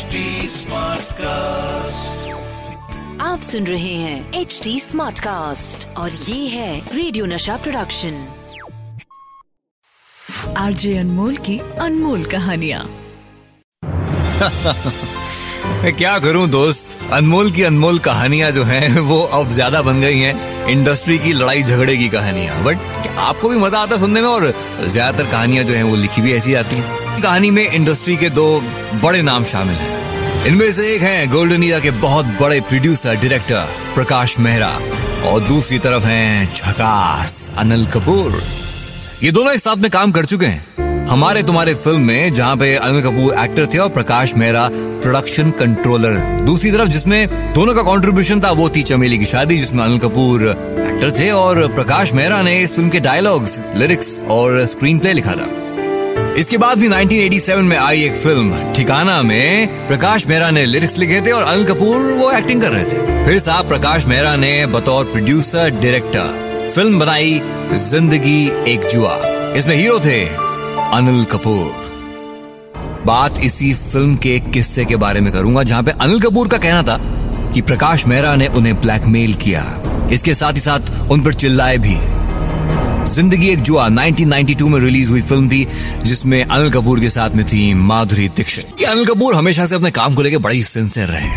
HD cast आप सुन रहे हैं एच डी स्मार्ट कास्ट और ये है रेडियो नशा प्रोडक्शन आरजे अनमोल की अनमोल कहानिया। मैं क्या करूँ दोस्त? अनमोल की अनमोल कहानियाँ जो हैं वो अब ज़्यादा बन गई हैं। इंडस्ट्री की लड़ाई झगड़े की कहानियाँ। बट आपको भी मज़ा आता सुनने में? और ज़्यादातर कहानियाँ जो हैं वो लिखी भी ऐसी आती हैं। कहानी में इंडस्ट्री के दो बड़े नाम शामिल हैं। इनमें से एक हैं गोल्डन ईरा के बहुत बड़े प्रोड्यूसर डायरेक्टर प्रकाश मेहरा और दूसरी तरफ़ हैं झकास, अनिल कपूर। ये दोनों एक साथ में काम कर चुके हैं। हमारे तुम्हारे फ़िल्म में जहाँ पे अनिल कपूर एक्टर थे और प्रकाश मेहरा प्रोडक्शन कंट्रोलर दूसरी तरफ़ जिसमें दोनों का कंट्रीब्यूशन था वो थी चमेली की शादी, जिसमें अनिल कपूर एक्टर थे और प्रकाश मेहरा ने इस फ़िल्म के डायलॉग्स लिरिक्स और स्क्रीन प्ले लिखा था। इसके बाद भी 1987 में आई एक फ़िल्म, ठिकाना में प्रकाश मेहरा ने लिरिक्स लिखे थे और अनिल कपूर वो एक्टिंग कर रहे थे। फिर साहब प्रकाश मेहरा ने बतौर प्रोड्यूसर, डायरेक्टर, फ़िल्म बनाई, ज़िंदगी एक जुआ। इसमें हीरो थे अनिल कपूर। बात इसी फ़िल्म के एक किस्से के बारे में करूँगा, जहाँ पे अनिल कपूर का कहना था कि प्रकाश मेहरा ने उन्हें ब्लैकमेल किया। इसके साथ ही साथ उन पर चिल्लाए भी। ज़िंदगी एक जुआ 1992 में रिलीज़ हुई फ़िल्म थी, जिसमें अनिल कपूर के साथ में थी माधुरी दीक्षित। अनिल कपूर हमेशा से अपने काम को लेकर बड़ी सिंसियर रहे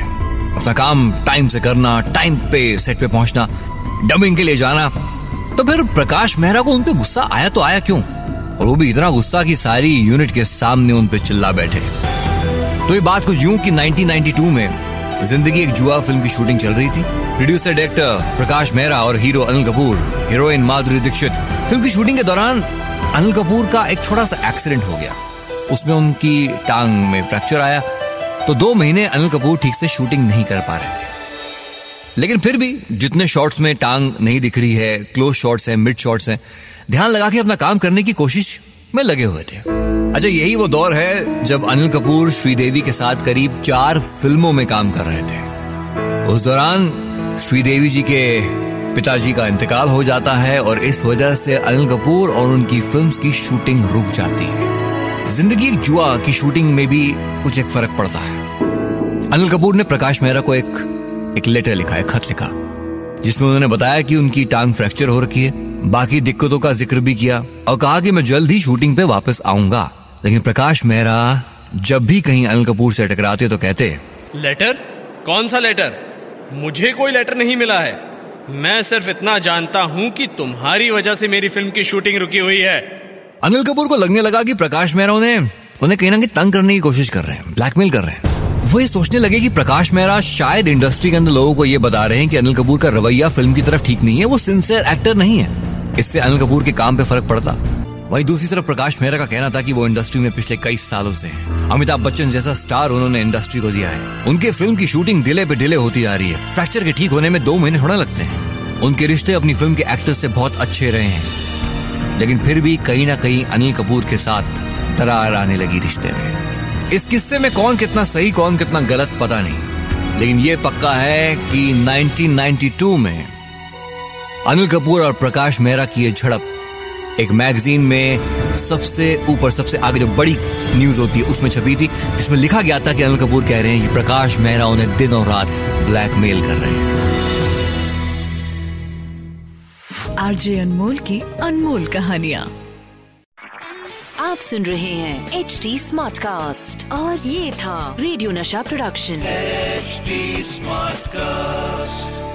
अपना काम टाइम से करना, टाइम पे सेट पे पहुँचना, डबिंग के लिए जाना तो फिर प्रकाश मेहरा को उन पे गुस्सा आया तो आया क्यों? और वो भी इतना गुस्सा कि सारी यूनिट के सामने उन पे चिल्ला बैठे। तो ये बात कुछ यूँ कि 1992 में ज़िंदगी एक जुआ फ़िल्म की शूटिंग चल रही थी। प्रोड्यूसर, डायरेक्टर प्रकाश मेहरा और hero Anil Kapoor, heroine Madhuri Dixit film की शूटिंग के दौरान अनिल कपूर का एक छोटा सा एक्सीडेंट हो गया। उसमें उनकी टांग में फ्रैक्चर आया तो दो महीने अनिल कपूर ठीक से शूटिंग नहीं कर पा रहे थे। लेकिन फिर भी जितने शॉट्स में टांग नहीं दिख रही है, क्लोज शॉट्स हैं, मिड शॉट्स हैं, ध्यान लगा के अपना काम करने की कोशिश में लगे हुए थे। अच्छा यही वो दौर है जब अनिल कपूर श्रीदेवी के साथ करीब चार फ़िल्मों में काम कर रहे थे। उस दौरान श्रीदेवी जी के पिताजी का इंतकाल हो जाता है और इस वजह से अनिल कपूर और उनकी फिल्म्स की शूटिंग रुक जाती है। ज़िंदगी जुआ की शूटिंग में भी कुछ एक फ़र्क पड़ता है। अनिल कपूर ने प्रकाश मेहरा को एक एक लेटर लिखा, एक खत लिखा, जिसमें उन्होंने बताया कि उनकी टांग फ्रैक्चर हो रखी है, बाकी दिक्कतों का ज़िक्र भी किया और कहा कि मैं जल्द ही शूटिंग पे वापस आऊँगा। लेकिन प्रकाश मेहरा जब भी कहीं अनिल कपूर से टकराते तो कहते लेटर? कौन सा लेटर? मुझे कोई लेटर नहीं मिला है। मैं सिर्फ़ इतना जानता हूँ कि तुम्हारी वजह से मेरी फ़िल्म की शूटिंग रुकी हुई है। अनिल कपूर को लगने लगा कि प्रकाश मेहरा उन्हें उन्हें कहीं ना कहीं तंग करने की कोशिश कर रहे हैं ब्लैकमेल कर रहे हैं। वो ये सोचने लगे कि प्रकाश मेहरा शायद इंडस्ट्री के अंदर लोगों को ये बता रहे हैं कि अनिल कपूर का रवैया फ़िल्म की तरफ़ ठीक नहीं है, वो सिंसियर एक्टर नहीं है। इससे अनिल कपूर के काम पे फ़र्क पड़ता। वहीं दूसरी तरफ़ प्रकाश मेहरा का कहना था कि वो इंडस्ट्री में पिछले कई सालों से हैं। अमिताभ बच्चन जैसा स्टार उन्होंने इंडस्ट्री को दिया है। उनके फ़िल्म की शूटिंग डिले पे डिले होती आ रही है। फ्रैक्चर के ठीक होने में दो महीने थोड़ा लगते हैं। उनके रिश्ते अपनी फ़िल्म के एक्टर्स से बहुत अच्छे रहे हैं। लेकिन फिर भी कहीं ना कहीं अनिल कपूर के साथ दरार आने लगी रिश्ते में। इस किस्से में कौन कितना सही, कौन कितना गलत, पता नहीं। लेकिन ये पक्का है कि 1992 में अनिल कपूर और प्रकाश मेहरा की ये झड़प एक मैगजीन में सबसे ऊपर सबसे आगे जो बड़ी न्यूज़ होती है उसमें छपी थी जिसमें लिखा गया था कि अनिल कपूर कह रहे हैं कि प्रकाश मेहरा उन्हें दिन और रात ब्लैकमेल कर रहे हैं। आरजे अनमोल की अनमोल कहानियाँ। आप सुन रहे हैं एच डी स्मार्ट कास्ट और ये था रेडियो नशा प्रोडक्शन एच स्मार्ट Smartcast.